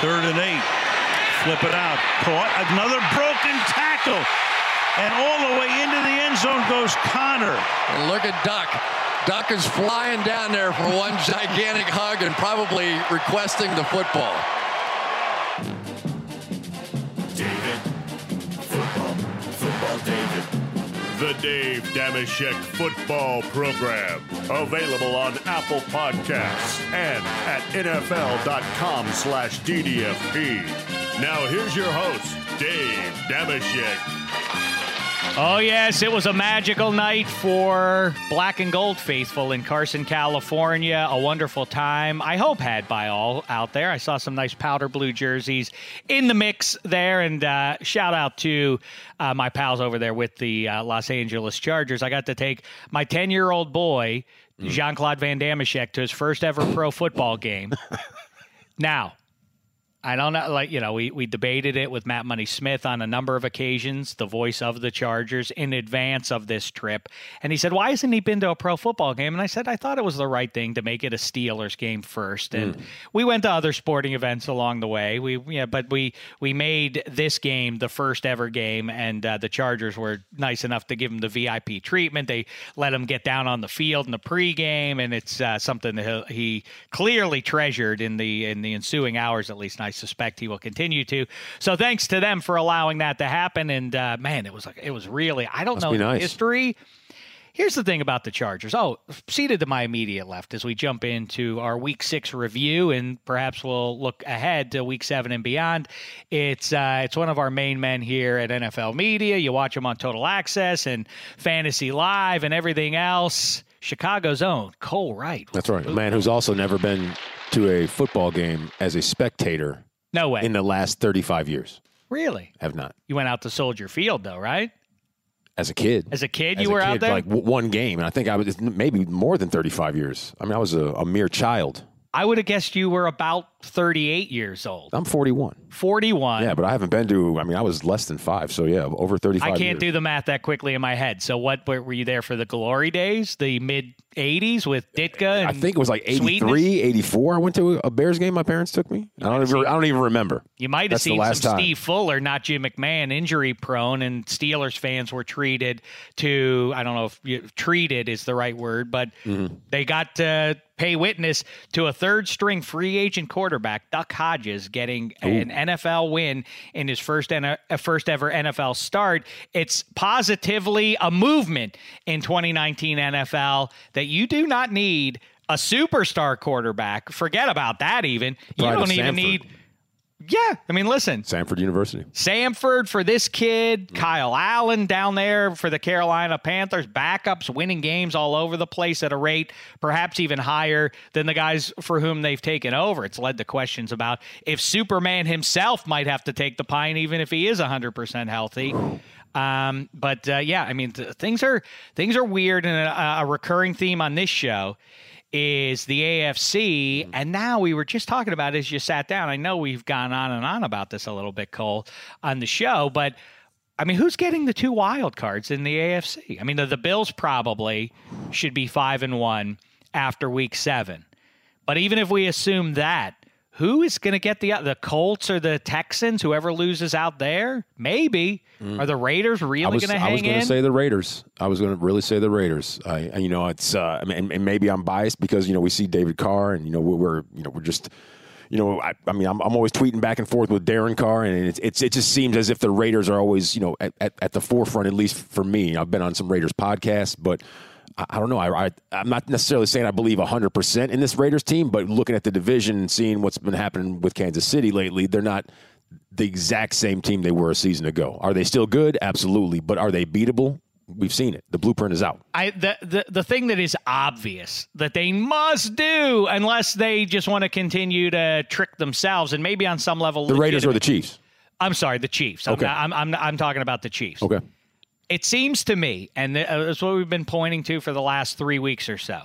Third and eight. Flip it out. Caught. Another broken tackle. And all the way into the end zone goes Connor. And look at Duck. Duck is flying down there for one gigantic hug and probably requesting the football. The Dave Dameshek Football Program. Available on Apple Podcasts and at NFL.com slash DDFP. Now here's your host, Dave Dameshek. Oh, yes, it was a magical night for black and gold faithful in Carson, California. A wonderful time, I hope, had by all out there. I saw some nice powder blue jerseys in the mix there. And uh, shout out to uh, my pals over there with the uh, Los Angeles Chargers. I got to take my 10 year old boy, Jean Claude Van Dameshek, to his first ever pro football game. now, I don't know, like, you know, we, we debated it with Matt Money Smith on a number of occasions, the voice of the Chargers, in advance of this trip. And he said, Why hasn't he been to a pro football game? And I said, I thought it was the right thing to make it a Steelers game first. And we went to other sporting events along the way. We, yeah, but we, we made this game the first ever game, and uh, the Chargers were nice enough to give him the VIP treatment. They let him get down on the field in the pregame, and it's uh, something that he, he clearly treasured in the in the ensuing hours, at least. I suspect he will continue to. So thanks to them for allowing that to happen. And uh, man, it was like it was really I don't Must know nice. history. Here's the thing about the Chargers. Oh, seated to my immediate left as we jump into our Week Six review, and perhaps we'll look ahead to Week Seven and beyond. It's uh, it's one of our main men here at NFL Media. You watch him on Total Access and Fantasy Live and everything else. Chicago's own Cole Wright. That's right. A man who's also never been to a football game as a spectator No way. in the last 35 years. really? Have not. You went out to Soldier Field though, right? As a kid. As a kid, As you a were out there. Like w- one game. And I think I was maybe more than 35 years. I mean, I was a, a mere child. I would have guessed you were about 38 years old. I'm 41. 41. Yeah, but I haven't been to, I mean, I was less than five. So, yeah, over 35 I can't years. do the math that quickly in my head. So what were were you there for the glory days, the mid 80s with Ditka and I think it was like 83, Sweetness? 84. I went to a Bears game my parents took me. I don't even, I don't even remember. You might have That's seen some time. Steve Fuller, not Jim McMahon, injury prone, and Steelers fans were treated to, I don't know if you, treated is the right word, but Mm-hmm. they got to pay witness to a third string free agent quarterback, Duck Hodges, getting an NFL win in his first, N- uh, first ever NFL start. It's positively a movement in 2019 NFL that you do not need a superstar quarterback. Forget about that, even. Pride you don't even need. Yeah, I mean, listen, Sanford University. Samford for this kid, Kyle Allen down there for the Carolina Panthers, backups winning games all over the place at a rate perhaps even higher than the guys for whom they've taken over. It's led to questions about if Superman himself might have to take the pine even if he is 100% healthy. Um, but uh, yeah, I mean, th- things are things are weird, and a, a recurring theme on this show is the AFC. Mm-hmm. And now we were just talking about as you sat down. I know we've gone on and on about this a little bit, Cole, on the show, but I mean, who's getting the two wild cards in the AFC? I mean, the, the Bills probably should be five and one after week seven. But even if we assume that, who is going to get the the Colts or the Texans? Whoever loses out there, maybe. Are the Raiders really going to hang I was going to say the Raiders. I was going to really say the Raiders. I, and, you know, it's uh, I mean, and, and maybe I'm biased because you know we see David Carr, and you know we're, we're you know we're just. You know, I, I mean, I'm, I'm always tweeting back and forth with Derek Carr, and it's, it's it just seems as if the Raiders are always, you know, at, at, at the forefront, at least for me. I've been on some Raiders podcasts, but I, don't know. I, I I'm not necessarily saying I believe 100 percent in this Raiders team, but looking at the division and seeing what's been happening with Kansas City lately, they're not the exact same team they were a season ago. Are they still good? Absolutely, but are they beatable? We've seen it. The blueprint is out. I the, the the thing that is obvious that they must do unless they just want to continue to trick themselves and maybe on some level The Raiders or the Chiefs? I'm sorry, the Chiefs. Okay. I'm, I'm, I'm I'm talking about the Chiefs. Okay. It seems to me, and uh, that's what we've been pointing to for the last three weeks or so.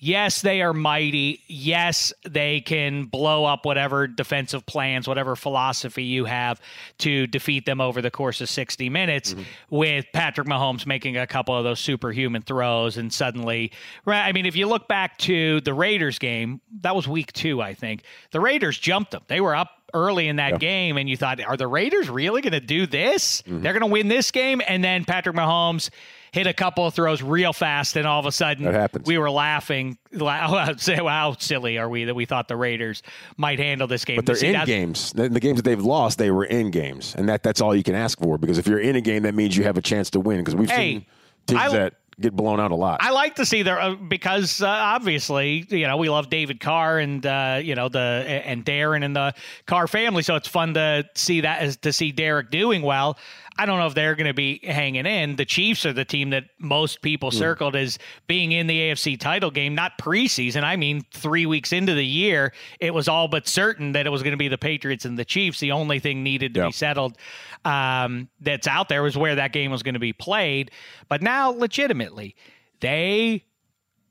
Yes, they are mighty. Yes, they can blow up whatever defensive plans, whatever philosophy you have to defeat them over the course of 60 minutes with Patrick Mahomes making a couple of those superhuman throws. And suddenly, right? I mean, if you look back to the Raiders game, that was week two, I think. The Raiders jumped them. They were up early in that game, and you thought, are the Raiders really going to do this? Mm-hmm. They're going to win this game? And then Patrick Mahomes hit a couple of throws real fast, and all of a sudden, we were laughing. la- Say, how silly are we that we thought the Raiders might handle this game? But they're See, in games. The, the games that they've lost, they were in games, and that that's all you can ask for. Because if you're in a game, that means you have a chance to win. Because we've Hey, seen teams I- that get blown out a lot. I like to see their uh, because uh, obviously you know we love David Carr and uh, you know the and Derek and the Carr family, so it's fun to see that as to see Derek doing well. I don't know if they're going to be hanging in. The Chiefs are the team that most people circled as being in the AFC title game, not preseason. I mean, three weeks into the year, it was all but certain that it was going to be the Patriots and the Chiefs. The only thing needed to Yeah. be settled um, that's out there was where that game was going to be played. But now, legitimately, they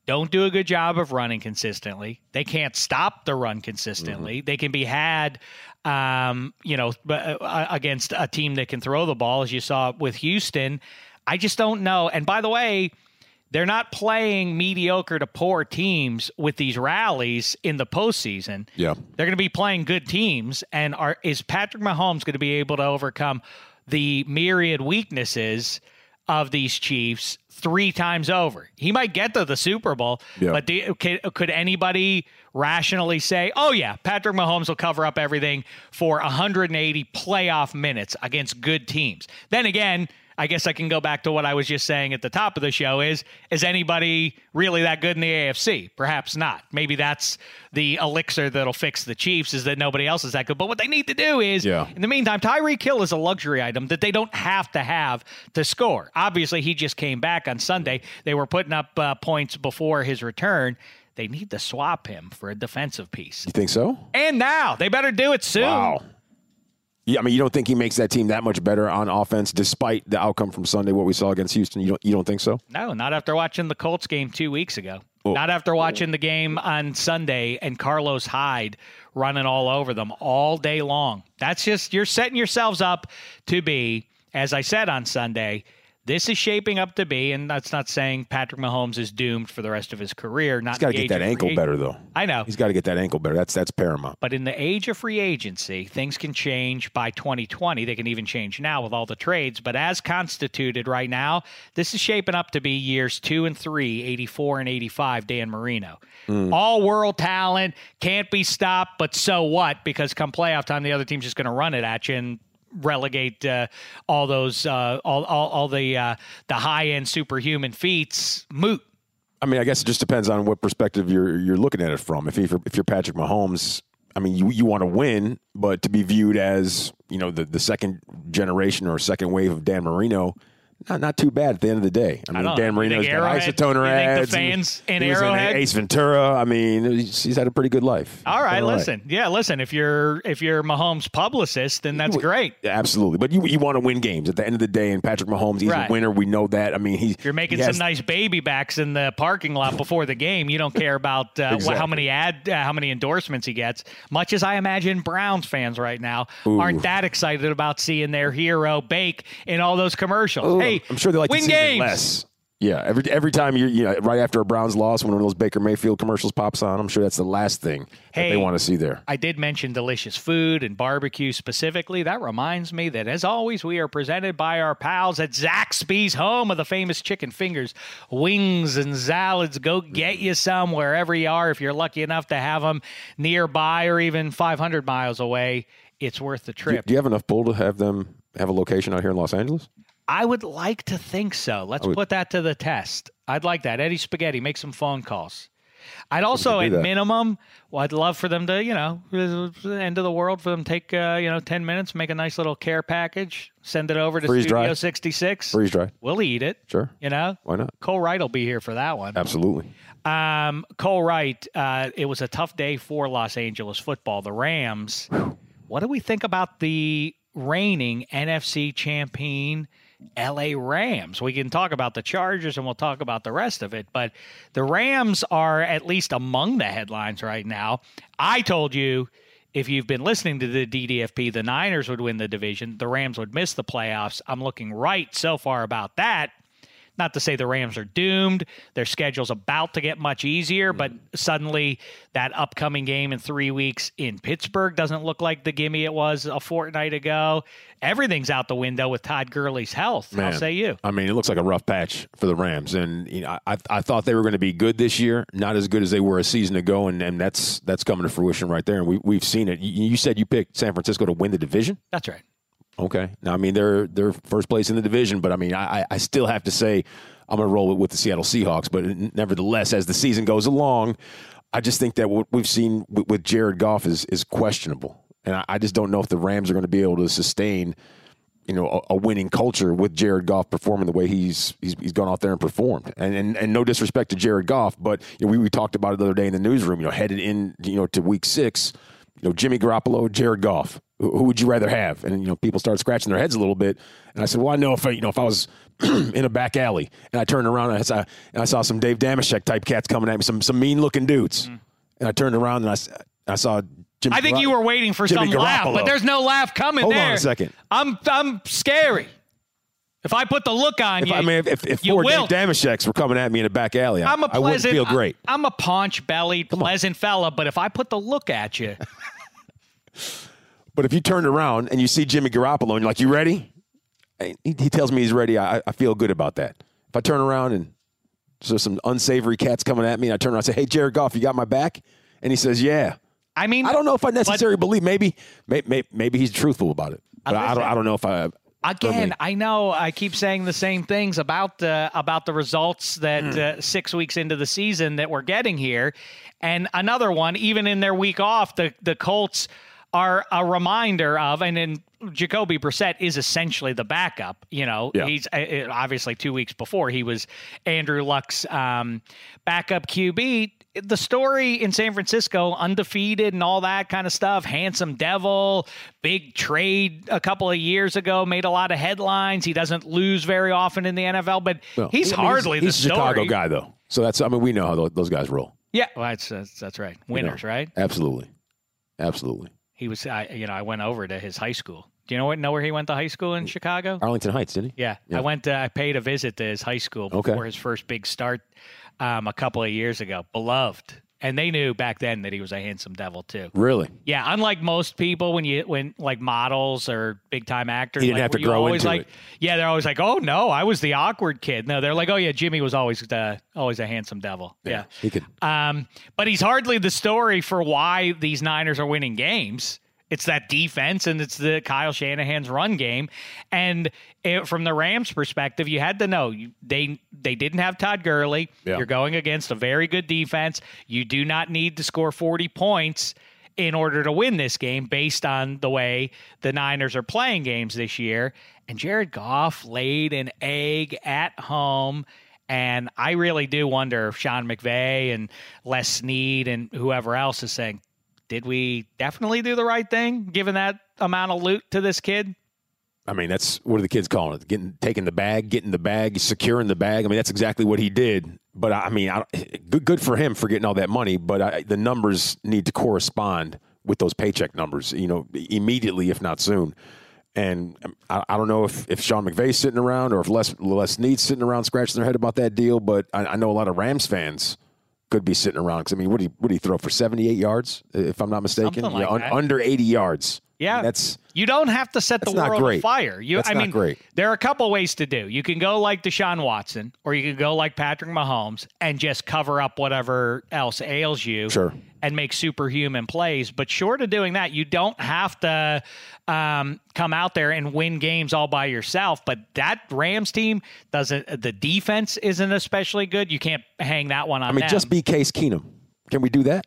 don't do a good job of running consistently. They can't stop the run consistently. They can be had, um, you know, uh, against a team that can throw the ball, as you saw with Houston. I just don't know. And by the way, they're not playing mediocre to poor teams with these rallies in the postseason. Yeah. They're going to be playing good teams. And are is Patrick Mahomes going to be able to overcome the myriad weaknesses of these Chiefs three times over? He might get to the Super Bowl, Yeah. but do, could, could anybody rationally say, "Oh yeah, Patrick Mahomes will cover up everything for 180 playoff minutes against good teams"? Then again. I guess I can go back to what I was just saying at the top of the show is is anybody really that good in the AFC? Perhaps not. Maybe that's the elixir that'll fix the Chiefs is that nobody else is that good. But what they need to do is Yeah. in the meantime, Tyreek Hill is a luxury item that they don't have to have to score. Obviously, he just came back on Sunday. They were putting up uh, points before his return. They need to swap him for a defensive piece. you think so? And now they better do it soon. Wow. Yeah, I mean, you don't think he makes that team that much better on offense, despite the outcome from Sunday, what we saw against Houston. You don't, you don't think so? No, not after watching the Colts game two weeks ago. Oh. Not after watching the game on Sunday and Carlos Hyde running all over them all day long. That's just, you're setting yourselves up to be, as I said on Sunday, this is shaping up to be, and that's not saying Patrick Mahomes is doomed for the rest of his career. Not He's got to get that ankle better, though. I know. He's got to get that ankle better. That's that's paramount. But in the age of free agency, things can change by 2020. They can even change now with all the trades. But as constituted right now, this is shaping up to be years two and three, 84 and 85, Dan Marino. Hmm. All world talent, can't be stopped, but so what? Because come playoff time, the other team's just going to run it at you and relegate uh, all those, uh, all, all, all the, uh, the high end superhuman feats moot. I mean, I guess it just depends on what perspective you're you're looking at it from. If you're if you're Patrick Mahomes, I mean, you you want to win, but to be viewed as you know the the second generation or second wave of Dan Marino, not, not too bad at the end of the day. I mean, don't Dan Marino's got isotoner the ads. and fans was Arrowhead- Ace Ventura. I mean, he's, had a pretty good life. All right, listen. Yeah, listen. If you're if you're Mahomes' publicist, then that's great. Absolutely. But you you want to win games at the end of the day, and Patrick Mahomes, he's Right. a winner. We know that. I mean, he's If you're making he has- some nice baby backs in the parking lot before the game, you don't care about uh, wh- how many ad, uh, how many endorsements he gets. Much as I imagine Browns fans right now Ooh. aren't that excited about seeing their hero bake in all those commercials. Ooh, I'm sure they like win to see games. less. Yeah, every every time you you know right after a Browns loss, when one of those Baker Mayfield commercials pops on, I'm sure that's the last thing that Hey. they want to see there. I did mention delicious food and barbecue specifically. That reminds me that, as always, we are presented by our pals at Zaxby's, home of the famous chicken fingers, wings, and salads. Go get you some wherever you are. If you're lucky enough to have them nearby or even 500 miles away, it's worth the Do trip. do you have enough pull to have them have a location out here in Los Angeles? I would like to think so. Let's would- put that to the test. I'd like that. Eddie Spaghetti, make some phone calls. I'd also, at that. minimum, well, I'd love for them to, you know, end of the world for them to take, uh, you know, 10 minutes, make a nice little care package, send it over to Freeze Studio dry. 66. Freeze dry. We'll eat it. Sure. You know? Why not? Cole Wright will be here for that one. Absolutely. Um, Cole Wright, uh, it was a tough day for Los Angeles football. The Rams. What do we think about the reigning NFC champion LA Rams? We can talk about the Chargers and we'll talk about the rest of it, but the Rams are at least among the headlines right now. I told you if you've been listening to the DDFP, the Niners would win the division, the Rams would miss the playoffs. I'm looking right so far about that. Not to say the Rams are doomed. Their schedule's about to get much easier, but mm-hmm. suddenly that upcoming game in three weeks in Pittsburgh doesn't look like the gimme it was a fortnight ago. Everything's out the window with Todd Gurley's health. Man, say you? I mean, it looks like a rough patch for the Rams, and you know, I I thought they were going to be good this year, not as good as they were a season ago, and, and that's that's coming to fruition right there. And we we've seen it. You, you said you picked San Francisco to win the division. That's right. Okay. Now, I mean, they're they're first place in the division, but I mean, I I- still have to say I'm going to roll it with the Seattle Seahawks. But nevertheless, as the season goes along, I just think that what we've seen with, with Jared Goff is is questionable, and I, I just don't know if the Rams are going to be able to sustain. You know, a, a winning culture with Jared Goff performing the way he's he's, he's gone out there and performed, and, and and no disrespect to Jared Goff, but you know, we, we talked about it the other day in the newsroom. You know, headed in you know to Week Six, you know, Jimmy Garoppolo, Jared Goff. Who, would you rather have? And you know, people started scratching their heads a little bit. And I said, well, I know if I, you know if I was in a back alley and I turned around and I saw and I saw some Dave Dameshek type cats coming at me, some some mean looking dudes, mm-hmm. and I turned around and I, I saw. Jimmy I think Gar- you were waiting for Jimmy some laugh, but there's no laugh coming Hold there. on a second. I'm I'm scary. If I put the look on If, you, I mean, if, if, if four. Dave Damesheks were coming at me in a back alley, I, I'm a I wouldn't feel great. I, am a paunch bellied, pleasant fella, but if I put the look at you, But if you turned around and you see Jimmy Garoppolo and you're like, "You ready?" He, he tells me he's ready. I, I feel good about that. If I turn around and there's some unsavory cats coming at me, and I turn around and say, "Hey, Jared Goff, you got my back?" And he says, "Yeah." I mean, I don't know if I necessarily believe. Maybe, maybe, maybe he's truthful about it. But I don't. I don't know if I. Again, I know I keep saying the same things about uh, about the results that Hmm. uh, six weeks into the season that we're getting here, and another one, even in their week off, the the Colts are a reminder of, and then Jacoby Brissett is essentially the backup. You know, Yeah. he's uh, obviously two weeks before he was Andrew Luck's um, backup QB. The story in San Francisco, undefeated and all that kind of stuff, handsome devil, big trade a couple of years ago, made a lot of headlines. He doesn't lose very often in the NFL, but Well, he's I mean, hardly he's, the he's a Chicago guy, though. So that's. I mean, we know how those guys roll. Yeah, well, that's, that's that's right. you know. Winners, right? Absolutely, absolutely. He was, I, you know, I went over to his high school. Do you know what? Know where he went to high school in Chicago? Arlington Heights, didn't he? Yeah, Yeah. I went. Uh, I paid a visit to his high school Okay. before his first big start um, a couple of years ago. Beloved, and they knew back then that he was a handsome devil too. Really? Yeah, unlike most people, when you when like models or big time actors, He didn't like, have to grow always into like, it. Yeah, they're always like, oh no, I was the awkward kid. No, they're like, oh yeah, Jimmy was always the always a handsome devil. Yeah. He could. Um, but he's hardly the story for why these Niners are winning games. It's that defense and it's the Kyle Shanahan's run game. And it, from the Rams' perspective, you had to know you, they they didn't have Todd Gurley. Yeah. You're going against a very good defense. You do not need to score 40 points. in order to win this game based on the way the Niners are playing games this year. And Jared Goff laid an egg at home. And I really do wonder if Sean McVay and Les Snead and whoever else is saying, did we definitely do the right thing given that amount of loot to this kid? I mean, that's what are the kids calling it? Getting taking the bag, getting the bag, securing the bag. I mean, that's exactly what he did. But I mean, I, good good for him for getting all that money. But I, the numbers need to correspond with those paycheck numbers. You know, immediately, if not soon. And um, I, I don't know if, if Sean McVay's sitting around or if Les Les Snead's sitting around scratching their head about that deal. But I, I know a lot of Rams fans could be sitting around because I mean, what did he what did he throw for seventy eight yards, if I'm not mistaken? Like un- that. under eighty yards. Yeah, that's you don't have to set the world on fire. You, That's I not mean, great. there are a couple ways to do. You can go like Deshaun Watson, or you can go like Patrick Mahomes and just cover up whatever else ails you, Sure. And make superhuman plays. But short of doing that, you don't have to um, come out there and win games all by yourself. But that Rams team doesn't. The defense isn't especially good. You can't hang that one on. I mean, them. just be Case Keenum. Can we do that?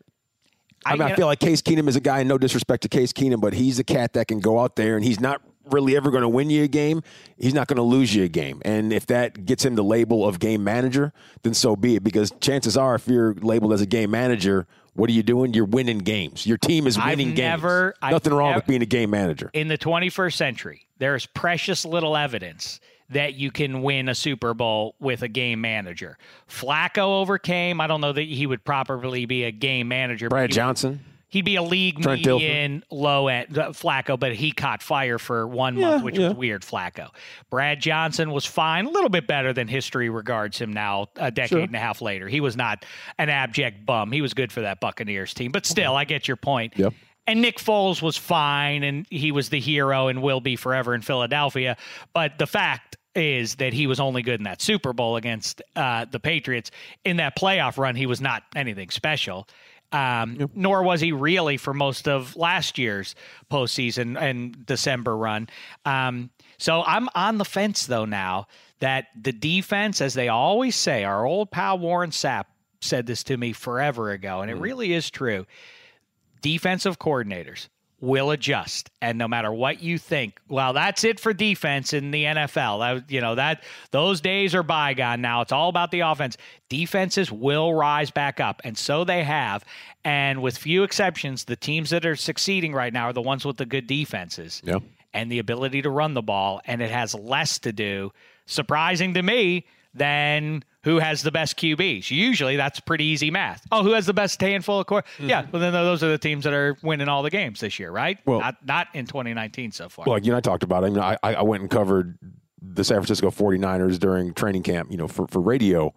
I, mean, I, you know- feel like Case Keenum is a guy, no disrespect to Case Keenum, but he's a cat that can go out there and he's not really ever going to win you a game. He's not going to lose you a game. And if that gets him the label of game manager, then so be it. Because chances are, if you're labeled as a game manager, what are you doing? You're winning games. Your team is I've winning games. never- I've Nothing wrong nev- with being a game manager. in the 21st century, there is precious little evidence that you can win a Super Bowl with a game manager. Flacco overcame. I don't know that he would properly be a game manager. Brad Johnson. He'd be a league Trent median low end uh, Flacco, but he caught fire for one month, which was weird. Flacco, Brad Johnson was fine, a little bit better than history regards him now. A decade Sure. and a half later, he was not an abject bum. He was good for that Buccaneers team, but still, I get your point. Yep. And Nick Foles was fine, and he was the hero and will be forever in Philadelphia. But the fact is that he was only good in that Super Bowl against uh, the Patriots. In that playoff run, he was not anything special. Um, Nor was he really for most of last year's postseason and December run. Um, so I'm on the fence though now that the defense, as they always say, our old pal Warren Sapp said this to me forever ago, and it really is true. Defensive coordinators will adjust. And no matter what you think well that's it for defense in the NFL that, you know that those days are bygone now. It's all about the offense. Defenses will rise back up and so they have. And with few exceptions the teams that are succeeding right now are the ones with the good defenses Yeah. and the ability to run the ball and it has less to do surprising to me than who has the best QBs. Usually that's pretty easy math. Oh, who has the best handful of core? Mm-hmm. Yeah, well then those are the teams that are winning all the games this year, right? Well- not not in 2019 so far. Well, like you and I talked about it. I mean, I, I went and covered the San Francisco 49ers during training camp, you know, for, for radio.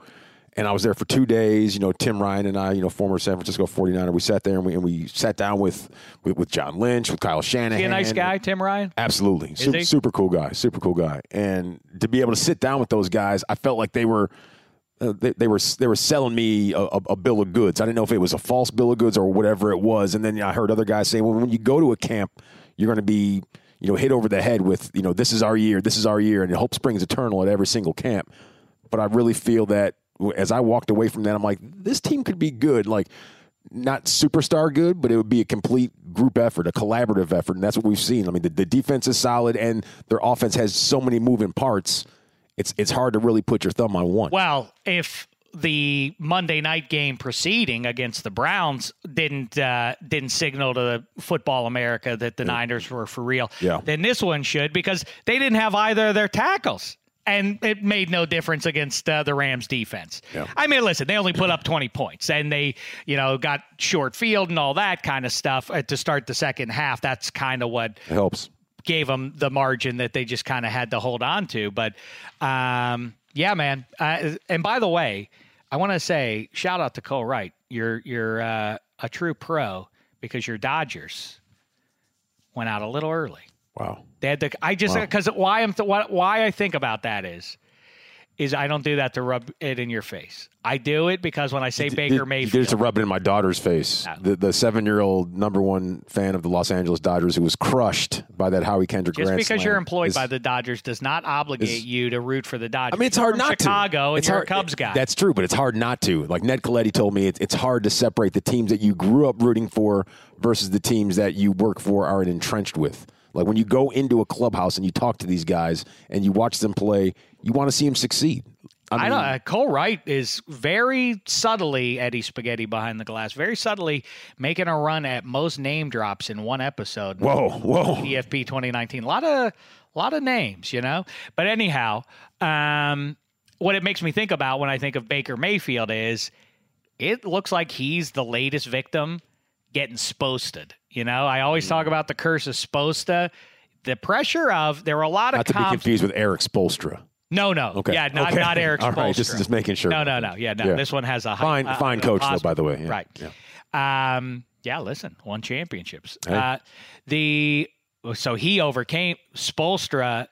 And I was there for two days. You know, Tim Ryan and I, you know, former San Francisco 49er, we sat there and we, and we sat down with, with, with John Lynch, with Kyle Shanahan. Is a nice guy, Tim Ryan? Absolutely. Super, super cool guy. Super cool guy. And to be able to sit down with those guys, I felt like they were. Uh, they, they were they were selling me a, a, a bill of goods. I didn't know if it was a false bill of goods or whatever it was. And then I heard other guys say, "Well, when you go to a camp, you're going to be you know hit over the head with you know this is our year, this is our year, and hope springs eternal at every single camp." But I really feel that as I walked away from that, I'm like, this team could be good. Like not superstar good, but it would be a complete group effort, a collaborative effort, and that's what we've seen. I mean, the, the defense is solid, and their offense has so many moving parts. It's it's hard to really put your thumb on one. Well, if the Monday night game preceding against the Browns didn't uh, didn't signal to football America that the Niners were for real, Yeah. then this one should because they didn't have either of their tackles. And it made no difference against uh, the Rams defense. Yeah. I mean, listen, they only put up 20 points and they, you know, got short field and all that kind of stuff uh, to start the second half. That's kind of what It helps. Gave them the margin that they just kind of had to hold on to. But um, yeah, man. Uh, and by the way, I want to say shout out to Cole Wright. You're you're uh, a true pro because your Dodgers went out a little early. Wow. They had to. I just because why I'm th- why I think about that is. Is I don't do that to rub it in your face. I do it because when I say Baker Mayfield, it to rub it in my daughter's face. The, the seven year old number one fan of the Los Angeles Dodgers who was crushed by that Howie Kendrick. Just grand because you're employed is- by the Dodgers does not obligate is- you to root for the Dodgers. I mean, it's You're hard not Chicago, to. and it's you're hard, a Cubs guy. That's true, but it's hard not to. Like Ned Colletti told me, it, it's hard to separate the teams that you grew up rooting for versus the teams that you work for are entrenched with. Like when you go into a clubhouse and you talk to these guys and you watch them play, you want to see them succeed. I, I mean, know uh, Cole Wright is very subtly Eddie Spaghetti behind the glass, very subtly making a run at most name drops in one episode. Whoa, whoa. EFP 2019. A lot of a lot of names, you know. But anyhow, um, what it makes me think about when I think of Baker Mayfield is it looks like he's the latest victim getting sposted. You know, I always talk about the curse of sposta. The pressure of there were a lot of Not to be confused with Erik Spoelstra. no, no. Okay. Yeah, not Okay. not Erik All right, just- just making sure. No, no, no. Yeah, no. Yeah. This one has a high, Fine- uh, fine uh, coach, though, by the way. Yeah. Right. Um, yeah, listen, won championships. Hey. Uh, the so he overcame Spolstra.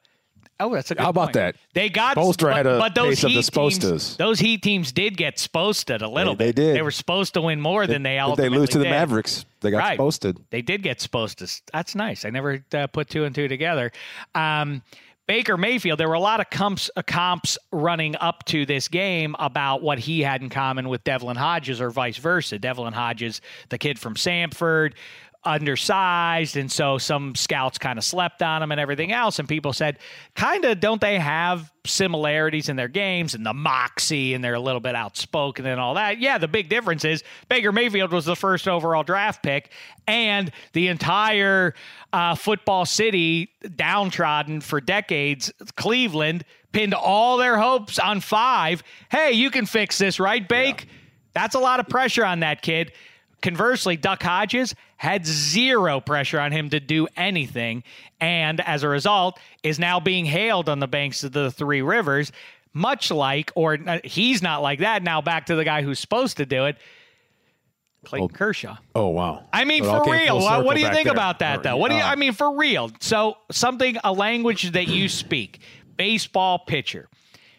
Oh, that's a good How about point. that? They got Spoelstra but, had a but those case of the Heat teams, Spostas. those Heat teams did get Sposted a little They- they bit. did. They were supposed to win more than they If ultimately they lose to the did. Mavericks, they got Right. posted. They did get Spostas. That's nice. I never uh, put two and two together. Um, Baker Mayfield, there were a lot of comps, uh, comps running up to this game about what he had in common with Devlin Hodges or vice versa. Devlin Hodges, the kid from Samford, undersized. And so some scouts kind of slept on him and everything else. And people said, kind of, don't they have similarities in their games and the moxie and they're a little bit outspoken and all that? Yeah, the big difference is Baker Mayfield was the first overall draft pick and the entire uh, football city downtrodden for decades, Cleveland pinned all their hopes on five. Hey, you can fix this, right, Bake? That's a lot of pressure on that kid. Conversely, Duck Hodges had zero pressure on him to do anything, and as a result, is now being hailed on the banks of the Three Rivers, much like, or uh, he's not like that. Now back to the guy who's supposed to do it, Clayton Kershaw. Oh wow! I mean, for real. What, what do you think there. about that, though? What do you? Uh, I mean, for real. So something, a language that you speak, baseball pitcher,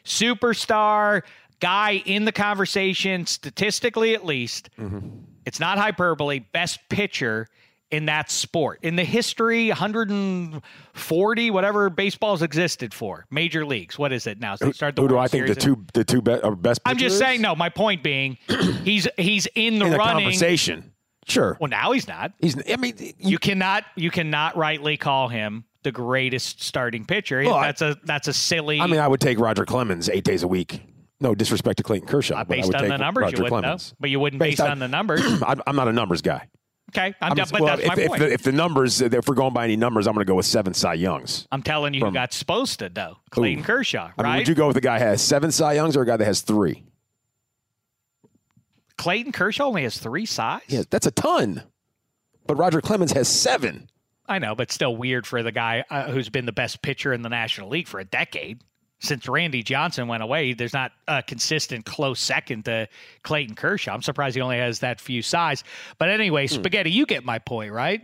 superstar, guy in the conversation, statistically at least. Mm-hmm. It's not hyperbole. Best pitcher in that sport in the history 140 whatever baseball's existed for major leagues what is it now so start the Who do I think the two the two be- are best? i'm just pitchers? saying no my point being he's he's in the in the running conversation. Sure, well now he's not he's. I mean, you cannot you cannot rightly call him the greatest starting pitcher. Well, that's a that's a silly. I mean, I would take Roger Clemens eight days a week. No disrespect to Clayton Kershaw, not based would on take the numbers, Roger you wouldn't Clemens. know, but you wouldn't Based based on, on- the numbers. I'm, I'm not a numbers guy. Okay, I'm, I'm just, well, that's my if, if, point. the, if the numbers, if we're going by any numbers, I'm going to go with seven Cy Youngs. I'm telling you, who got supposed to though, Clayton Ooh. Kershaw, I mean, right? would you go with a guy who has seven Cy Youngs or a guy that has three? Clayton Kershaw only has three size. Yeah, that's a ton. But Roger Clemens has seven. I know, but still weird for the guy uh, who's been the best pitcher in the National League for a decade. Since Randy Johnson went away, there's not a consistent close second to Clayton Kershaw. I'm surprised he only has that few size. But anyway, Hmm. Spaghetti, you get my point, right?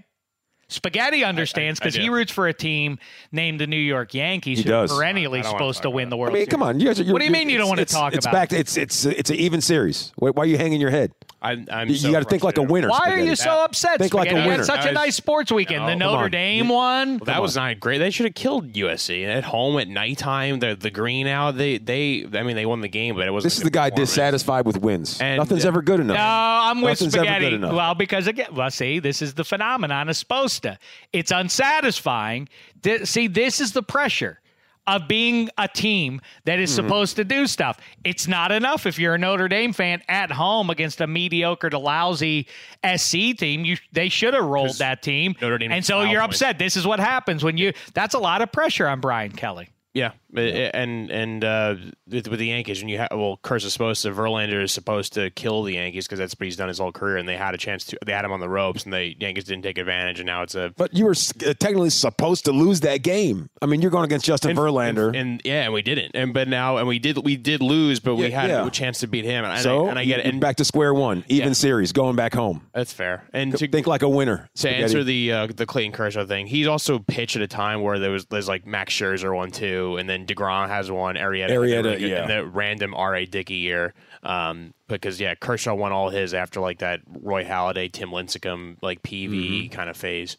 Spaghetti understands because he roots for a team named the New York Yankees, He who does. are perennially I don't wanna supposed to win the World I mean, Series. come on. You guys, What do you mean you don't wanna talk it's about Back to, it's it's it's an even series. Why, why are you hanging your head? I'm, I'm You, so got to think like a winner. Why are you so upset? Think like a Spaghetti? Had winner. such a I was- nice sports weekend. the Notre on. Dame one. Well, that was not great. They should have killed USC at home at nighttime. The the green out. They they. I mean, they won the game, but it was. This is the guy dissatisfied with wins. And- Nothing's uh, ever good enough. No, I'm with Nothing's ever spaghetti. good enough. Well, because again, well, see, this is the phenomenon of Sposta. It's unsatisfying. Th- See, this is the pressure of being a team that is Mm-hmm. supposed to do stuff. It's not enough if you're a Notre Dame fan at home against a mediocre to lousy SC team. You they should have rolled that team. Notre Dame and so you're points. upset. This is what happens when you. That's a lot of pressure on Brian Kelly. Yeah, and and uh, with, with the Yankees, and you have well, Curse is supposed to Verlander is supposed to kill the Yankees because that's what he's done his whole career, and they had a chance to. They had him on the ropes, and the Yankees didn't take advantage, and now it's a. But you were uh, technically supposed to lose that game. I mean, you're going against Justin Verlander. and, and yeah, and we didn't, and but now and we did we did lose, but we Yeah, had yeah. a chance to beat him, and, so I, and I get it, and back to square one, even Yeah. series, going back home. that's fair. And to, Think like a winner. to Spaghetti. answer the uh, the Clayton Kershaw thing, he's also pitched at a time where there was there's like Max Scherzer one too, and then Degrom has one, Arietta, Arrieta, and yeah. the random R. A. Dickey year. Um, because yeah, Kershaw won all his after like that Roy Halladay, Tim Lincecum, like Peavy Mm-hmm. kind of phase.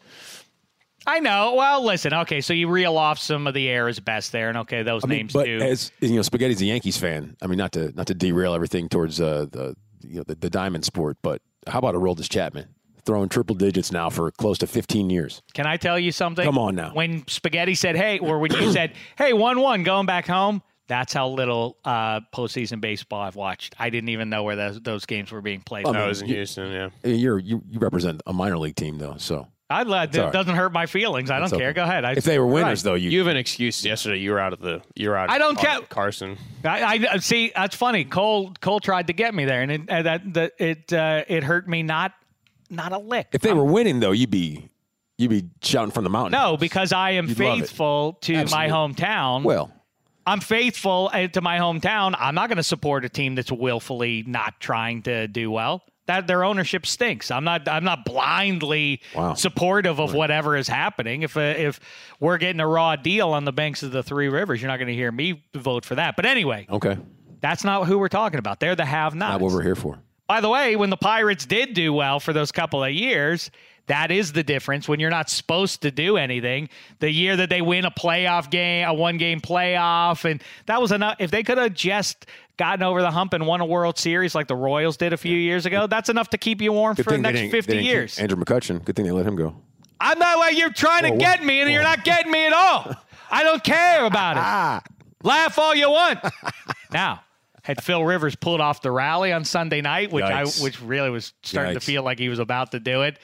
I know. Well, listen. Okay, so you reel off some of the era's best there, and okay, those I mean, names but do. as you know, Spaghetti's a Yankees fan. I mean, not to not to derail everything towards uh, the you know the, the diamond sport, but how about a Aroldis Chapman throwing triple digits now for close to 15 years? Can I tell you something? Come on now. When Spaghetti said, "Hey," or when you said, "Hey, one-one, going back home," that's how little uh, postseason baseball I've watched. I didn't even know where those, those games were being played. I That mean, was in you- Houston, yeah. You're you, you represent a minor league team though, so I let it all right. doesn't hurt my feelings. I don't It's care. okay. Go ahead. I, if they were winners Right. though, you, You have an excuse. Yesterday, you were out of the. You were out. I don't care. Carson. I, I see. That's funny. Cole Cole tried to get me there, and it uh, that, that it uh, it hurt me not not a lick. if they were winning though, you'd be you'd be shouting from the mountain. no, because I am You'd faithful to my hometown. well, I'm faithful uh, to my hometown. I'm not going to support a team that's willfully not trying to do well. That their ownership stinks. I'm not. I'm not blindly Wow. supportive of whatever is happening. If uh, if we're getting a raw deal on the banks of the Three Rivers, you're not going to hear me vote for that. But anyway, okay, that's not who we're talking about. They're the have-nots. not what we're here for. By the way, when the Pirates did do well for those couple of years, that is the difference when you're not supposed to do anything. The year that they win a playoff game, a one game playoff, and that was enough. If they could have just gotten over the hump and won a World Series like the Royals did a few years ago, that's enough to keep you warm Good for the next 50 years. Andrew McCutchen. Good thing they let him go. I'm not like you're trying to whoa, get me, and you're not getting me at all. I don't care about it. Ah. Laugh all you want. now, had Phil Rivers pulled off the rally on Sunday night, which Yikes. I which really was starting to feel like he was about to do it,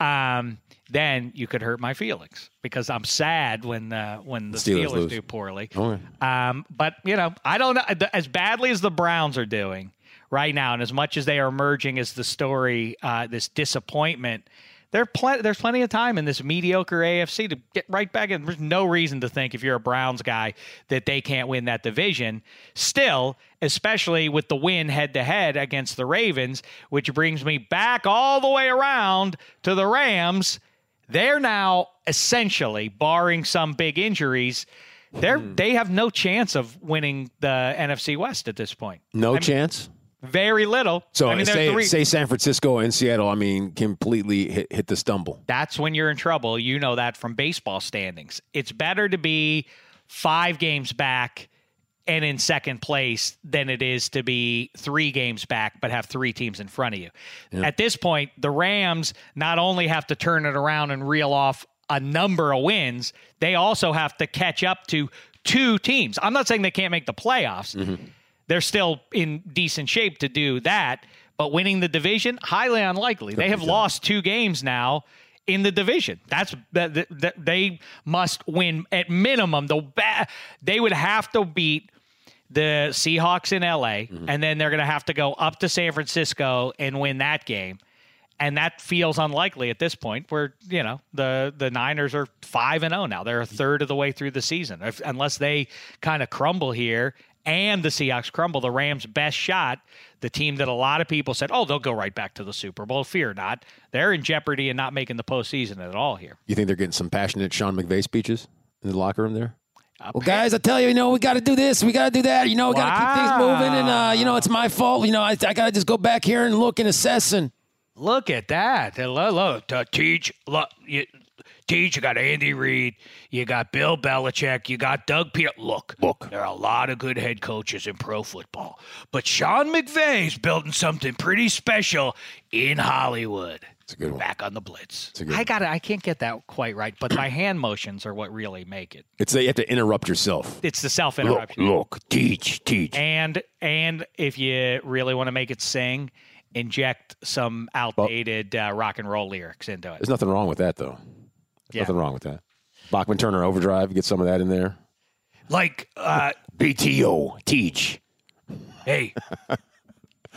um, then you could hurt my feelings because I'm sad when uh, when the Steelers Steelers, lose. do poorly. Okay. Um, but you know, I don't know as badly as the Browns are doing right now, and as much as they are emerging as the story, uh, this disappointment. There pl- there's plenty of time in this mediocre AFC to get right back in. There's no reason to think if you're a Browns guy that they can't win that division. Still, especially with the win head to head against the Ravens, which brings me back all the way around to the Rams. They're now essentially, barring some big injuries, they're hmm. they have no chance of winning the NFC West at this point. No I mean, chance. Very little. So I mean, say three- say San Francisco and Seattle. I mean, completely hit, hit the stumble. that's when you're in trouble. You know that from baseball standings. It's better to be five games back and in second place than it is to be three games back but have three teams in front of you. At this point, the Rams not only have to turn it around and reel off a number of wins, they also have to catch up to two teams. I'm not saying they can't make the playoffs. Mm-hmm. They're still in decent shape to do that, but winning the division highly unlikely. They have lost two games now in the division. That's that, that, that they must win at minimum. The ba- they would have to beat the Seahawks in LA, and then they're going to have to go up to San Francisco and win that game. And that feels unlikely at this point. Where you know the the Niners are five and zero now. They're a third of the way through the season. If, unless they kind of crumble here, and the Seahawks crumble, the Rams' best shot, the team that a lot of people said, "Oh, they'll go right back to the Super Bowl." Fear not, they're in jeopardy and not making the postseason at all here. You think they're getting some passionate Sean McVay speeches in the locker room there? Well, guys, I tell you, you know, we got to do this, we got to do that. You know, we got to keep things moving, and uh, you know, it's my fault. You know, I, I got to just go back here and look and assess and. Look at that. Look, look to teach. Look, you, teach. You got Andy Reid. You got Bill Belichick. You got Doug Peter. Look, Look. there are a lot of good head coaches in pro football, but Sean McVay's building something pretty special in Hollywood. It's a good one. Back on the blitz. a good I got. to I can't get that quite right, but my hand motions are what really make it. It's that you have to interrupt yourself. It's the self interruption. look, teach, teach. And and if you really want to make it sing, inject some outdated uh, rock and roll lyrics into it. There's nothing wrong with that, though. Yeah. nothing wrong with that. Bachman Turner Overdrive, get some of that in there. Like, uh, BTO, teach. hey,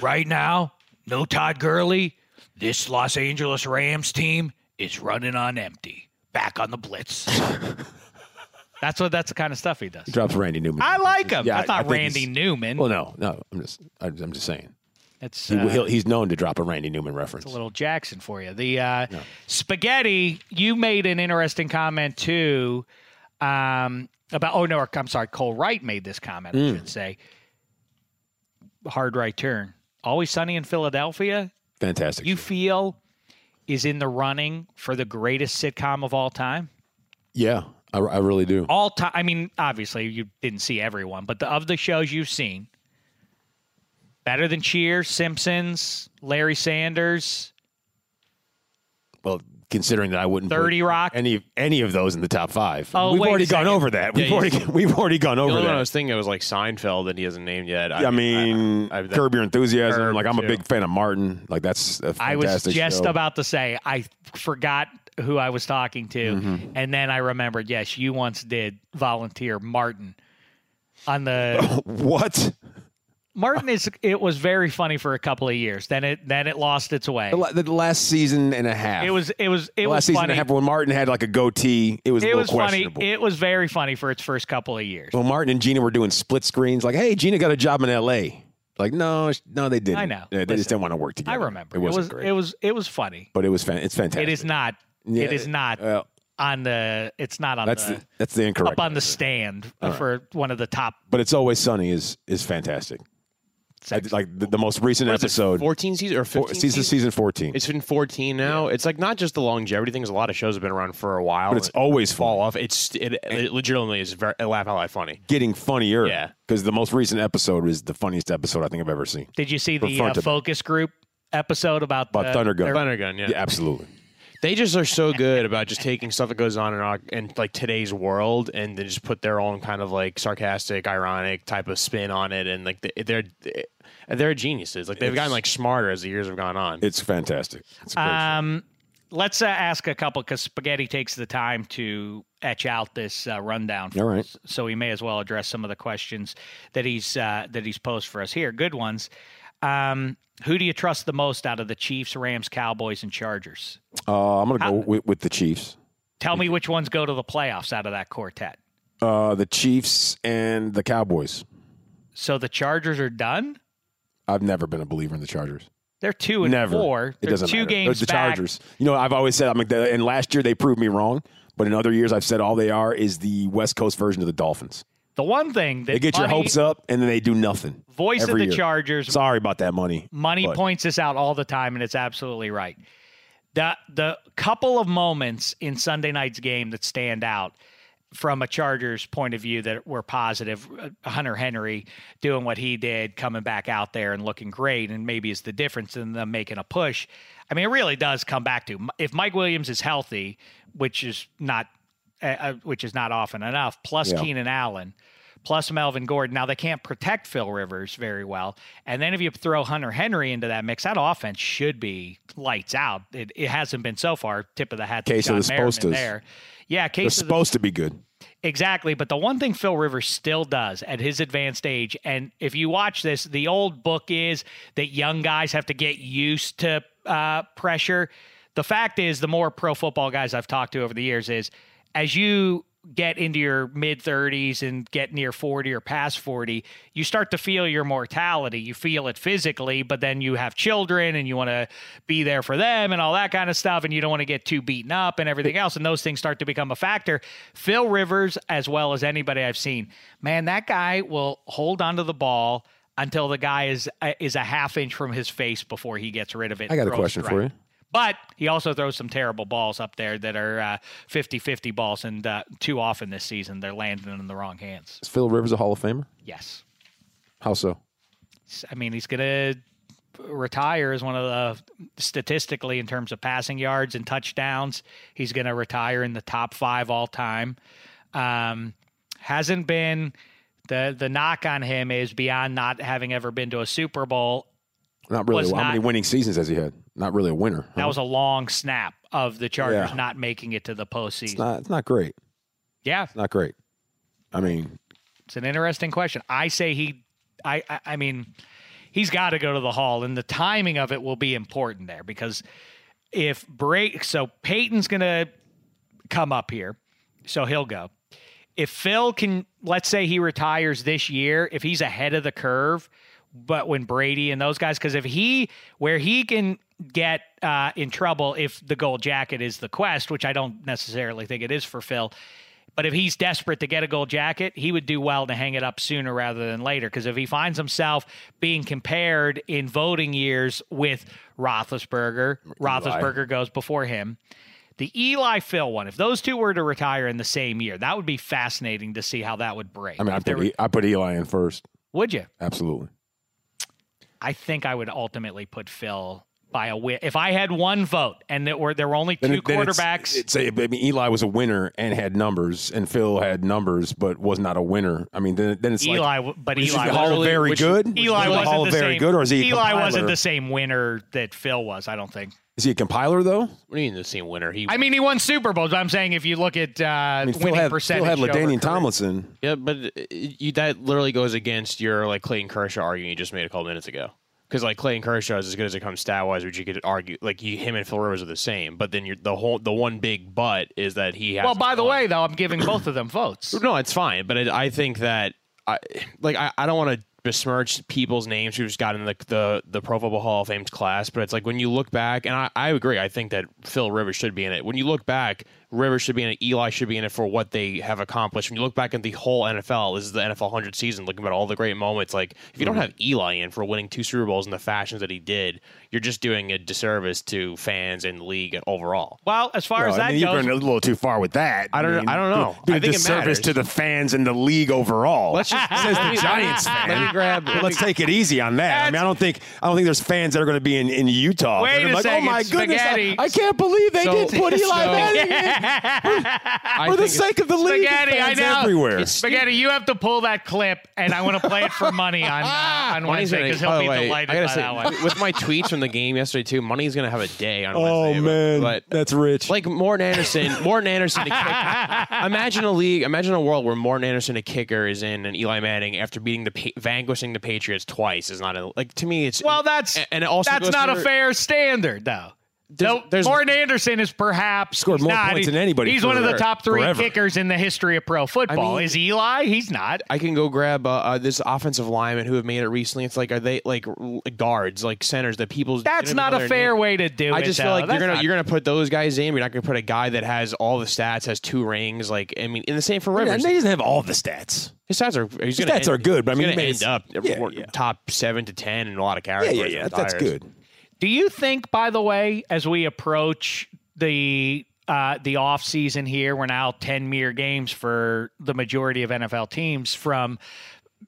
right now, no Todd Gurley. This Los Angeles Rams team is running on empty. Back on the blitz. that's what. That's the kind of stuff he does. He drops Randy Newman. I like him. Yeah, I- I Randy Newman. Well, no, no. I'm just, I'm I'm just saying. It's He, uh, he's known to drop a Randy Newman reference. a little Jackson for you. The uh, spaghetti. You made an interesting comment too um, about. Oh no, I'm sorry. Cole Wright made this comment. I should say. Hard right turn. Always sunny in Philadelphia. Fantastic. You feel is in the running for the greatest sitcom of all time. Yeah, I, I really do. All time. I mean, obviously you didn't see everyone, but the, of the shows you've seen, better than Cheers, Simpsons, Larry Sanders. Well, considering that I wouldn't 30 put Rock? any any of those in the top five. Oh, we've already gone over that. We've Yeah, already we've already gone over only one I was thinking it was like Seinfeld that he hasn't named yet. I mean, I- I- Curb Your Enthusiasm. Curb, like I'm a big fan of Martin. Like that's a I was just show. about to say I forgot who I was talking to, Mm-hmm. and then I remembered. Yes, you once did volunteer Martin on the what Martin is. It was very funny for a couple of years. Then it then it lost its way. the, the last season and a half. It was it was it the was season funny. and a half when Martin had like a goatee. It was it was funny. It was very funny for its first couple of years. when Martin and Gina were doing split screens, like, hey, Gina got a job in L.A. Like, no, no, they didn't. I know. Yeah, they just didn't want to work together. I remember. It It, wasn't great. it was it was funny. but it was fan- It's fantastic. It is not. Yeah, it is not well, on the. It's not on that's the, the, that's the incorrect. up on the stand for one of the top. But it's always sunny is is fantastic. I did, like the, the most recent What is episode, 14 season or four- 15 season season fourteen. It's been 14 now. It's like not just the longevity thing. 'cause A lot of shows have been around for a while. but it's always fall fun. off. It's it, it legitimately is very laugh out loud funny. Getting funnier. Yeah. Because the most recent episode is the funniest episode I think I've ever seen. Did you see the uh, focus group episode about About the, Thunder Gun. Thunder Gun, yeah. Yeah, absolutely. They just are so good about just taking stuff that goes on in, our, in like today's world and then just put their own kind of like sarcastic, ironic type of spin on it, and like they- they're they're geniuses. Like they've gotten like smarter as the years have gone on. It's fantastic. It's a great show. Um, let's uh, ask a couple because Spaghetti takes the time to etch out this uh, rundown. For All right. us, so we may as well address some of the questions that he's uh, that he's posed for us here. Good ones. Um, who do you trust the most out of the Chiefs, Rams, Cowboys, and Chargers? Uh, I'm gonna go with, with the Chiefs. Tell me which ones go to the playoffs out of that quartet. Uh, the Chiefs and the Cowboys. So the Chargers are done. I've never been a believer in the Chargers. They're two and Never. four. It They're doesn't two matter. games the back. Chargers. You know, I've always said I'm like, the, and last year they proved me wrong. But in other years, I've said all they are is the West Coast version of the Dolphins. The one thing that They get your hopes up, and then they do nothing. Voice of the year. Chargers Sorry about that money. Money but points this out all the time, and it's absolutely right. The the couple of moments in Sunday night's game that stand out from a Chargers point of view that were positive. uh, Hunter Henry doing what he did, coming back out there and looking great, and maybe is the difference in them making a push. I mean, it really does come back to if Mike Williams is healthy, which is not uh, uh, which is not often enough, plus Yeah. Keenan Allen plus Melvin Gordon. Now they can't protect Phil Rivers very well, and then if you throw Hunter Henry into that mix, that offense should be lights out. It, it hasn't been so far. Tip of the hat to Case of the Merriman there. Yeah, They're case of the, supposed to be good. Exactly. But the one thing Phil Rivers still does at his advanced age, and if you watch this, the old book is that young guys have to get used to uh, pressure. The fact is, the more pro football guys I've talked to over the years is as you get into your mid 30s and get near 40 or past 40, you start to feel your mortality. You feel it physically, but then you have children and you want to be there for them and all that kind of stuff. And you don't want to get too beaten up and everything else. And those things start to become a factor. Phil Rivers, as well as anybody I've seen, man, that guy will hold onto the ball until the guy is uh, is a half inch from his face before he gets rid of it. I got a question for you. But he also throws some terrible balls up there that are uh, 50-50 balls, and uh, too often this season they're landing in the wrong hands. Is Phil Rivers a Hall of Famer? Yes, How so? I mean he's gonna retire as one of the statistically in terms of passing yards and touchdowns. He's gonna retire in the top five all time. Um, hasn't been the the knock on him is beyond not having ever been to a Super Bowl. Not really. How many winning seasons has he had? Not really a winner. huh? That was a long snap of the Chargers Yeah. not making it to the postseason. It's not. It's not great. yeah, It's not great. I mean, It's an interesting question. I say he, I, I, I mean, he's got to go to the Hall, and the timing of it will be important there because if break, so Peyton's going to come up here, so he'll go. If Phil can, let's say he retires this year, if he's ahead of the curve, but when Brady and those guys, because if he, where he can get uh, in trouble if the gold jacket is the quest, which I don't necessarily think it is for Phil, but if he's desperate to get a gold jacket, he would do well to hang it up sooner rather than later. Because if he finds himself being compared in voting years with Roethlisberger, Roethlisberger goes before him. The Eli Phil one, if those two were to retire in the same year, that would be fascinating to see how that would break. I mean, I put, were- I put Eli in first. would you? Absolutely. I think I would ultimately put Phil by a win. If I had one vote and there were there were only two Then it- then it's- quarterbacks, It's, a, I mean, Eli was a winner and had numbers, and Phil had numbers but was not a winner. I mean, then, then it's Eli, like, but Eli the Hall of was- very which- good? Eli Is wasn't Hall of very same, good, or is he a Eli wasn't the same winner that Phil was. I don't think. Is he a compiler though? What do you mean the same winner? He I mean, he won Super Bowls. I'm saying if you look at uh, I mean, Phil winning had, percentage, Phil had over LaDainian Tomlinson. Yeah, but uh, you, that literally goes against your like Clayton Kershaw argument you just made a couple minutes ago. Because like Clayton Kershaw is as good as it comes stat wise, which you could argue like he, him and Phil Rivers are the same. But then you're, the whole the one big but is that he has. Well, by the way, though, I'm giving both of them votes. no, it's fine. But it, I think that I like I, I don't want to besmirch people's names who just got in the, the the Pro Football Hall of Fame class. But it's like when you look back, and I, I agree. I think that Phil Rivers should be in it. When you look back, Rivers should be in it. Eli should be in it for what they have accomplished. When you look back at the whole NFL, this is the NFL 100 season, looking at all the great moments. Like, if you don't mm-hmm. have Eli in for winning two Super Bowls in the fashions that he did, you're just doing a disservice to fans and the league overall. Well, as far No, as I that mean, you're goes, going a little too far with that. I don't- I don't know. Do I think disservice matters. to the fans and the league overall. Let's just- says let the me- Giants fan. let me grab- But let's take it easy on that. I mean, I don't think I don't think there's fans that are going to be in, in Utah. Wait a like, second, oh my goodness, I, I can't believe they So- didn't put Eli so- Manning in. I For the sake of the league, Spaghetti, I know. everywhere. Spaghetti, you have to pull that clip, and I want to play it for money on uh, on Money's Wednesday because he'll the be way, delighted I gotta by say, that one. with my tweets from the game yesterday too, Money's gonna have a day on oh Wednesday. Oh man, but that's rich. like Morten Andersen, Morten Andersen. To kick, imagine a league, imagine a world where Morten Andersen, a kicker, is in, and Eli Manning after beating the Pa- vanquishing the Patriots twice is not a, like to me. It's Well, that's and it also that's goes not a fair standard, though. There's- no, there's- Morten Andersen is perhaps Scored more not, points he- than anybody He's one of the top three forever. kickers in the history of pro football. mean- is Eli? He's not. I can go grab uh, uh, this offensive lineman who have made it recently. It's like are they like guards, like centers that people? That's didn't a fair name. way to do it. I just though. feel like you're gonna you're gonna put those guys in. You're not gonna put a guy that has all the stats, has two rings. Like I mean, and the same for Yeah, Rivers. and he doesn't have all the stats. His stats are he's His stats end, are good, but I mean, he's he gonna end up yeah, yeah. top seven to ten in a lot of categories. yeah, when yeah. That's good. Do you think, by the way, as we approach the uh, the off season here, we're now ten mere games for the majority of NFL teams from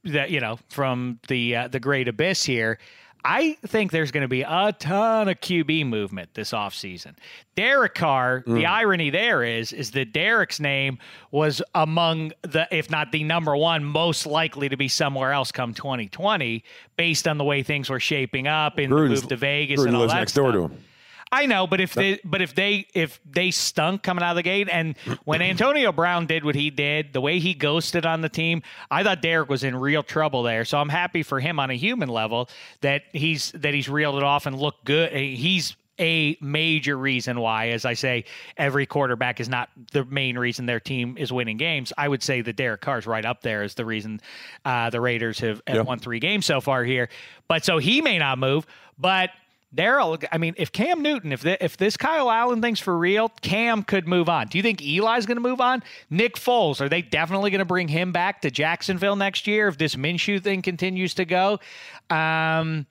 that you know from the uh, the great abyss here. I think there's going to be a ton of QB movement this offseason. Derek Carr, the mm. irony there is, is that Derek's name was among the, if not the number one, most likely to be somewhere else come 2020, based on the way things were shaping up and the move to Vegas Gruden and all lives that next door stuff. to him. I know, but if they but if they if they stunk coming out of the gate, and when Antonio Brown did what he did, the way he ghosted on the team, I thought Derek was in real trouble there. So I'm happy for him on a human level that he's that he's reeled it off and looked good. He's a major reason why, as I say, every quarterback is not the main reason their team is winning games. I would say that Derek Carr's right up there as the reason uh, the Raiders have, have Yeah. won three games so far here. But so he may not move, but Daryl, I mean, if Cam Newton, if the, if this Kyle Allen thing's for real, Cam could move on. Do you think Eli's going to move on? Nick Foles, are they definitely going to bring him back to Jacksonville next year if this Minshew thing continues to go? Um,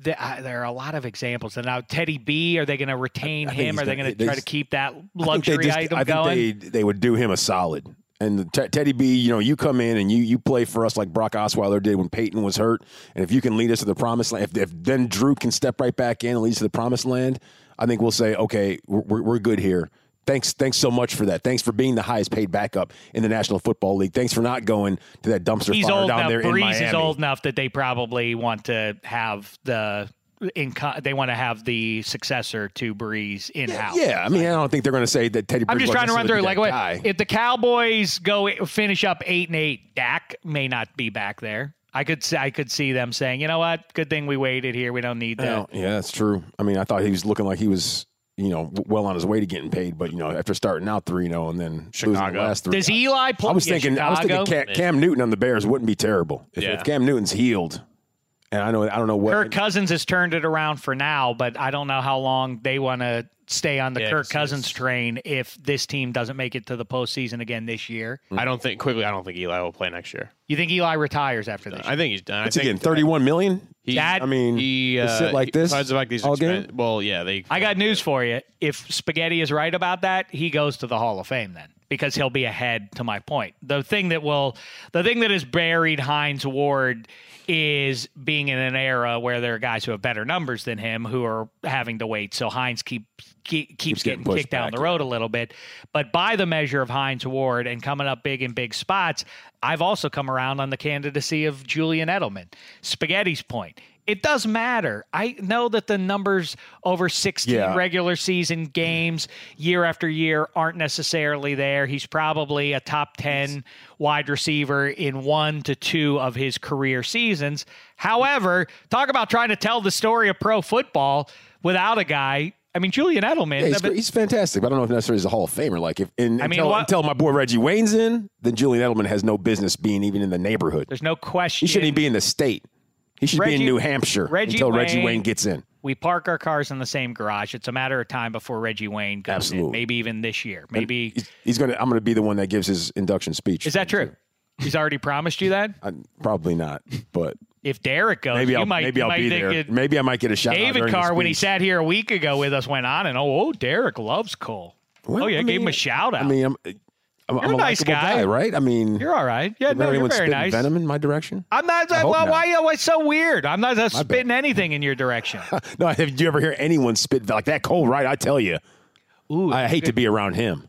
the, uh, there are a lot of examples. And now Teddy B, are they going to retain I think him? Are they going to try to keep that I luxury just- item I think going? they they would do him a solid. And the Te- Teddy B, you know, you come in and you you play for us like Brock Osweiler did when Peyton was hurt. And if you can lead us to the promised land, if, if then Drew can step right back in and lead us to the promised land, I think we'll say, okay, we're, we're, good here. Thanks, thanks so much for that. Thanks for being the highest paid backup in the National Football League. Thanks for not going to that dumpster He's fire old down enough. there in Brees Miami. is old enough that they probably want to have the in they want to have the successor to Brees in house. Yeah, I mean, I don't think they're going to say that Teddy. I'm just trying to run through like what guy. if the Cowboys go finish up eight and eight, Dak may not be back there. I could see, I could see them saying, you know what, good thing we waited here. We don't need that. Yeah, that's true. I mean, I thought he was looking like he was, you know, well on his way to getting paid, but you know, after starting out three 0 and then losing the Chicago. last three. Does Eli play? I was yeah, thinking, I was thinking Chicago? Cam, Cam Newton on the Bears wouldn't be terrible if, Yeah. if Cam Newton's healed. And I know, I don't know what. Kirk Cousins has turned it around for now, but I don't know how long they want to stay on the Yeah, Kirk 'cause Cousins train if this team doesn't make it to the postseason again this year. I don't think quickly. I don't think Eli will play next year. You think Eli retires after this? I think he's done. I What's think again, thirty-one million. He, That- I mean, he to uh, sit like this besides the fact he's all expen- game? Well, yeah, they. I got news for you. If Spaghetti is right about that, he goes to the Hall of Fame then because he'll be ahead to my point. The thing that will the thing that has buried Hines Ward is being in an era where there are guys who have better numbers than him who are having to wait. So Hines keep, keep keeps, getting getting, pushed kicked down the road a little bit. But by the measure of Hines Ward and coming up big in big spots, I've also come around on the candidacy of Julian Edelman. Spaghetti's point. It does matter. I know that the numbers over 16 Yeah. regular season games year after year aren't necessarily there. He's probably a top 10 wide receiver in one to two of his career seasons. However, talk about trying to tell the story of pro football without a guy. I mean, Julian Edelman. Yeah, he's, he's fantastic. But I don't know if necessarily he's a Hall of Famer. Like if in, I mean, until, what- until my boy Reggie Wayne's in, then Julian Edelman has no business being even in the neighborhood. there's no question. He shouldn't even be in the state. He should be in New Hampshire Reggie until Reggie Wayne- Wayne gets in. We park our cars in the same garage. It's a matter of time before Reggie Wayne goes in. Absolutely. Maybe even this year. Maybe He's, he's gonna. I'm gonna be the one that gives his induction speech. is that true? He's already promised you that. I, probably not, but If Derek goes, maybe you I'll might, maybe you I'll might be there. it- maybe I might get a shot. David Carr, when he sat here a week ago with us, went on and oh, oh Derek loves Cole. oh yeah, i gave him a shout out. I mean, I'm, I'm, I'm a a nice likable guy. right? I mean, you're all right. Yeah, Never no, you're anyone very spitting nice. venom in my direction. I'm not. I hope well, not. why are you so weird? I'm not uh, spitting anything in your direction. No, have you ever hear anyone spit like that? Cole, right? I tell you, Ooh, I hate to be around him.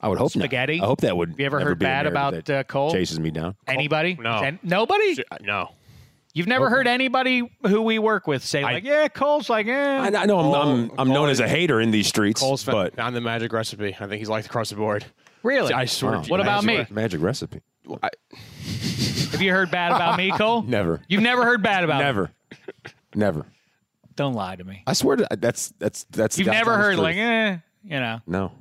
I would hope Spaghetti? Not. I hope that would. You ever heard be bad about, uh, Cole? Chases me down. Anybody? No. And- nobody. No. You've never heard anybody who we work with say like, "Yeah, Cole's like, eh." I, I know I'm, I'm, I'm known as a hater in these streets, Cole's but found the magic recipe. I think he's liked across the board. Really? I swear. Wow. to you. What about me? magic, magic recipe. Have you heard bad about me, Cole? Never, You've never heard bad about me. never, never. Don't lie to me. I swear to that's that's that's. You've God's never honest heard truth. like, eh, you know, no,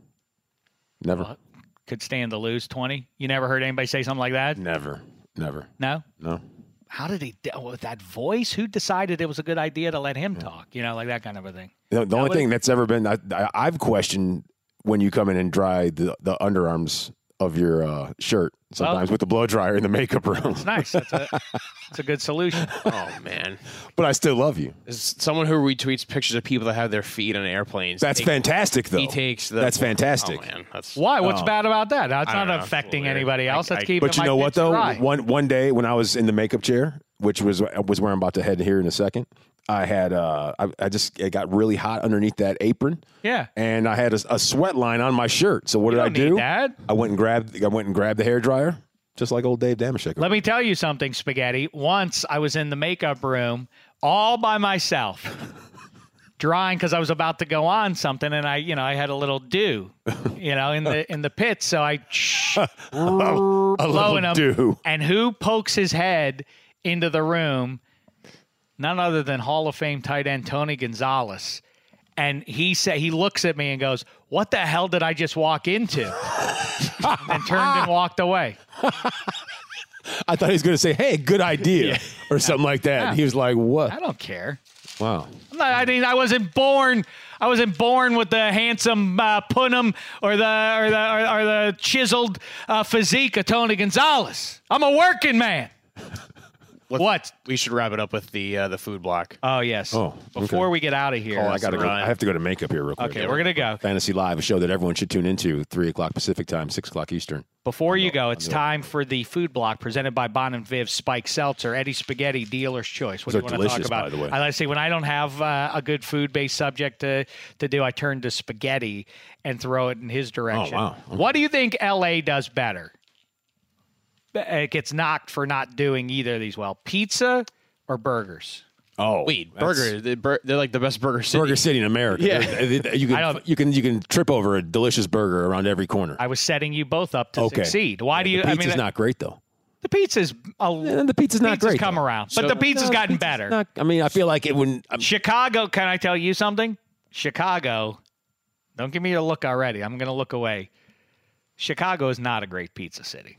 never, What? could stand to lose twenty. You never heard anybody say something like that? never, never. No. No. How did he oh, with that voice? Who decided it was a good idea to let him talk? You know, like that kind of a thing. The, the only would- thing that's ever been I, I, I've questioned when you come in and dry the, the underarms of your uh, shirt sometimes with the blow dryer in the makeup room. It's nice. That's a, that's a good solution. Oh man, but I still love you. Is someone who retweets pictures of people that have their feet on airplanes. That's take- fantastic, though. He takes the. That's fantastic. Oh man, that's Why? What's Oh. bad about that? That's not know. affecting Weird. anybody else. I- Let's I- keep. But you know what though? dry. One one day when I was in the makeup chair, which was was where I'm about to head here in a second, I had uh I, I just it got really hot underneath that apron. Yeah. And I had a, a sweat line on my shirt. So what You did I do? that. I went and grabbed I went and grabbed the hair dryer, just like old Dave Dameshek. Let me tell you something, Spaghetti. Once I was in the makeup room all by myself, drying because I was about to go on something, and I, you know, I had a little dew, you know, in the in the pit. So I a blowing little him. dew. And who pokes his head into the room? None other than Hall of Fame tight end Tony Gonzalez. And he said he looks at me and goes, "What the hell did I just walk into?" and turned and walked away. I thought he was going to say, "Hey, good idea," or something like that. Yeah. He was like, "What?" I don't care. Wow." Not- I mean, I wasn't born. I wasn't born with the handsome uh, punim or the or the or, or the chiseled uh, physique of Tony Gonzalez. I'm a working man. What? We should wrap it up with the uh, the food block. Oh yes. Oh, Before okay. we get out of here, Oh, I gotta go. Ryan. I have to go to makeup here real quick. Okay, we're gonna go. Fantasy Live, a show that everyone should tune into. Three o'clock Pacific time, six o'clock Eastern. Before you go, it's time for the food block presented by Bon and Viv Spike Seltzer, Eddie Spaghetti, dealer's choice. What Those do you want to talk about? by the way. I like to say when I don't have uh, a good food based subject to, to do, I turn to spaghetti and throw it in his direction. Oh, wow. What do you think LA does better? It gets knocked for not doing either of these well. Pizza or burgers? Oh, Wait, that's- burger. They're, like the best burger city. Burger City in America. Yeah. They- they- you can you can you can trip over a delicious burger around every corner. I was setting you both up to okay, succeed. Why do you? The I pizza's mean, not great though. the pizza's a, And the pizza's not pizza's great. come though. around, but So- the pizza's No, gotten pizza's better. not- I mean, I feel like it wouldn't. I'm- Chicago, can I tell you something? Chicago, don't give me a look already. I'm going to look away. Chicago is not a great pizza city.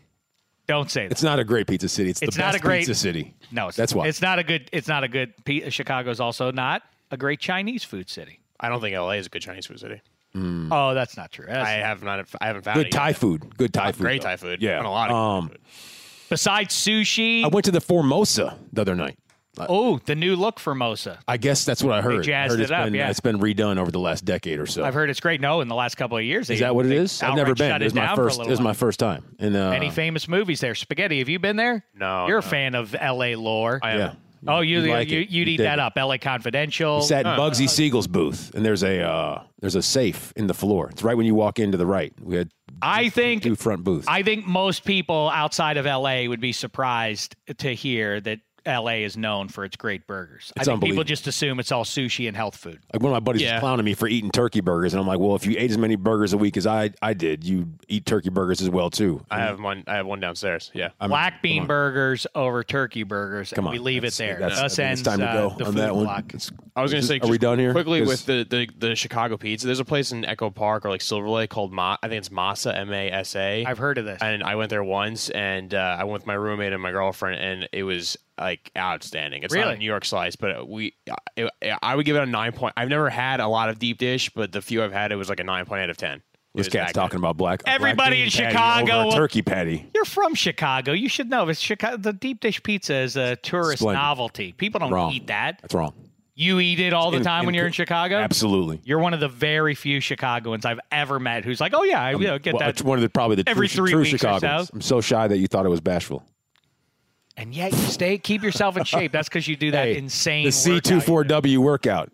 Don't say that. It's not a great pizza city. It's, It's the not best a great- pizza city. no, it's, that's why. it's not a good. It's not a good. pi- Chicago's also not a great Chinese food city. I don't think LA is a good Chinese food city. Oh, that's not true. That's- I have not. I haven't found good it Thai yet. food. Good Thai food. Great though. Thai food. Yeah. And a lot of Um, good food. besides sushi, I went to the Formosa the other night. Oh, the new look Formosa. I guess that's what I heard. jazzed heard it up, been, yeah. It's been redone over the last decade or so. I've heard it's great. No, in the last couple of years, Is that what it is? I've never been. Shut It was my down for a first. It was my first time. And uh, Any famous movies there? Spaghetti. Have you been there? No, You're a fan of L.A. lore. I am. yeah. Oh, you You like you it. you'd eat that it. up. L.A. Confidential. We sat in Uh, Bugsy Siegel's booth, and there's a uh, there's a safe in the floor. It's right when you walk in to the right. We had I think two front booths. I think most people outside of LA would be surprised to hear that LA is known for its great burgers. I think people just assume it's all sushi and health food. like one of my buddies Yeah. was clowning me for eating turkey burgers, and I'm like, well, if you ate as many burgers a week as I I did, you eat turkey burgers as well too. I have one. I have one downstairs. Yeah. I'm- Black bean burgers over turkey burgers. Come and on, we leave it there. that's- Thus I mean, it's time to uh, go the on food that one. block. It's- I was going to say, are we done here? quickly with the, the, the Chicago pizza. There's a place in Echo Park or like Silver Lake called Ma. I think it's Masa M A S A. I've heard of this. And I went there once, and uh, I went with my roommate and my girlfriend, and it was like outstanding. It's not a New York slice, but we, it, I would give it a nine point. I've never had a lot of deep dish, but the few I've had, it was like a nine point out of ten. This was cat's talking about black. a black Everybody bean in patty Chicago- over a turkey patty. You're from Chicago. You should know. It's Chicago. The deep dish pizza is a tourist Splendid. novelty. People don't Wrong. eat that. That's wrong. You eat it all the In- time when you're in Chicago. Absolutely. You're one of the very few Chicagoans I've ever met who's like, "Oh yeah, I you know, get Well, that." it's one of the probably the every true, three true weeks or Chicagoans. so. I'm so shy that you thought it was bashful. And yet you stay, keep yourself in shape. That's because you do that Hey, insane. The C two four W workout.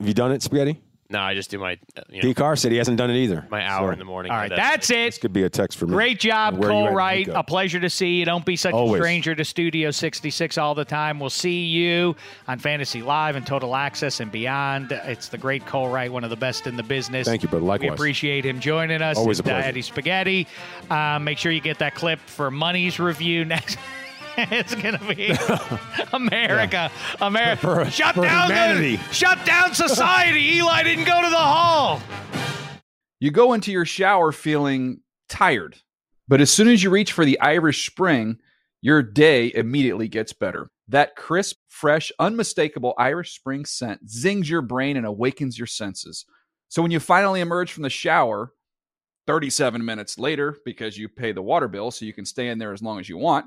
Have you done it, Spaghetti? No, I just do my uh, you know, D Car said he hasn't done it either. my hour So, in the morning. All right, That's- that's it. This could be a text for me. Great job, Where you Cole Wright. A pleasure to see you. Don't be such Always. a stranger to Studio 66 all the time. We'll see you on Fantasy Live and Total Access and beyond. It's the great Cole Wright, one of the best in the business. Thank you, brother. We appreciate him joining us. Always a pleasure. Eddie Spaghetti. Uh, make sure you get that clip for Money's review next. it's gonna be America, America. For- shut for down humanity. the, shut down society. Eli didn't go to the hall. You go into your shower feeling tired, but as soon as you reach for the Irish Spring, your day immediately gets better. That crisp, fresh, unmistakable Irish Spring scent zings your brain and awakens your senses. So when you finally emerge from the shower, 37 minutes later, because you pay the water bill so you can stay in there as long as you want,